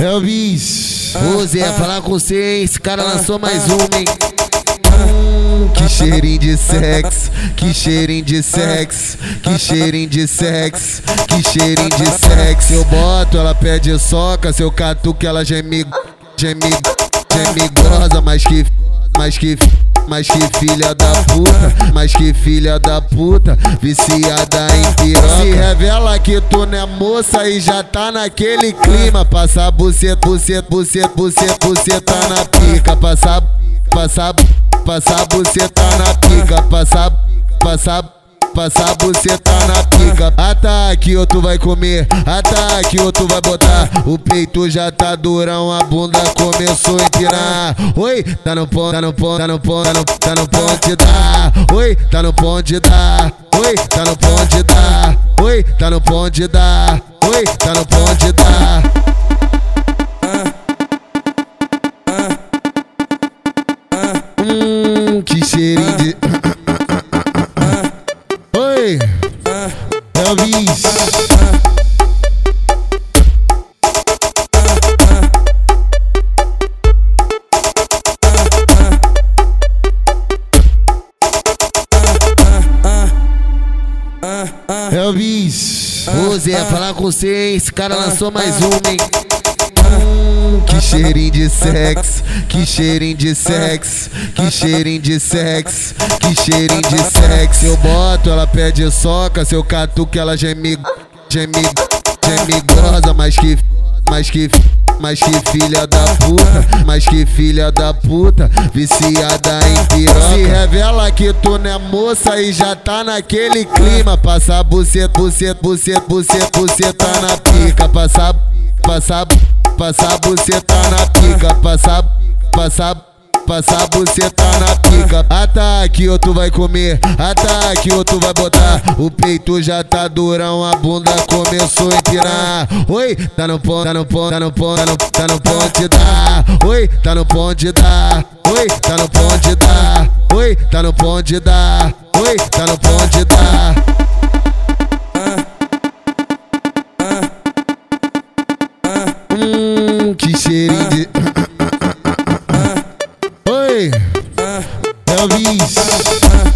Elvis, ô Zé, falar com você? Esse cara lançou mais uma, hein? Que cheirinho de sexo, que cheirinho de sexo, que cheirinho de sexo, que cheirinho de sexo. Eu boto, ela pede soca, seu catuque, ela geme, geme, geme goza, mas que, mas que mas que filha da puta, mas que filha da puta, viciada em piroca. Se revela que tu não é moça e já tá naquele clima. Passar buceta, buceta, buceta, buceta, buceta na pica. Passar, passar, passar buceta na pica. Passar, passar Passar buceta na pica. Ataque, outro vai comer. Ataque, outro vai botar. O peito já tá durão, a bunda começou a empinar. Oi, tá no ponto, tá no ponto, tá no ponto, tá no, tá no ponto tá. Oi, tá no ponto da. Oi, tá no ponto da. Oi, tá no ponto da. Oi, tá no ponto da. Hum, Elvis. Elvis, ô Zé, falar com você? Esse cara lançou mais uma, hein? Cheirinho de sexo, que cheirinho de sexo, que cheirinho de sexo, que cheirinho de sexo. Eu boto, ela pede soca, seu catuque, ela geme, geme, geme goza, mas que, mas que, mas que filha da puta, mas que filha da puta, viciada em piroca. Se revela que tu não é moça e já tá naquele clima. Passar buceta, buceta, buceta, buceta, buceta na pica. Passar, passar, passar buceta na pica. Passar, passar, passar buceta na pica. Ataque, outro vai comer. Ataque, outro vai botar. O peito já tá durão, a bunda começou a empinar. Oi, tá no ponto, tá no ponto, tá no ponto, tá no, tá no ponto da. Oi, tá no ponto da. Oi, tá no ponto da. Oi, tá no ponto da. Oi, tá no ponto da. Oi, ah. Elvis. Ah.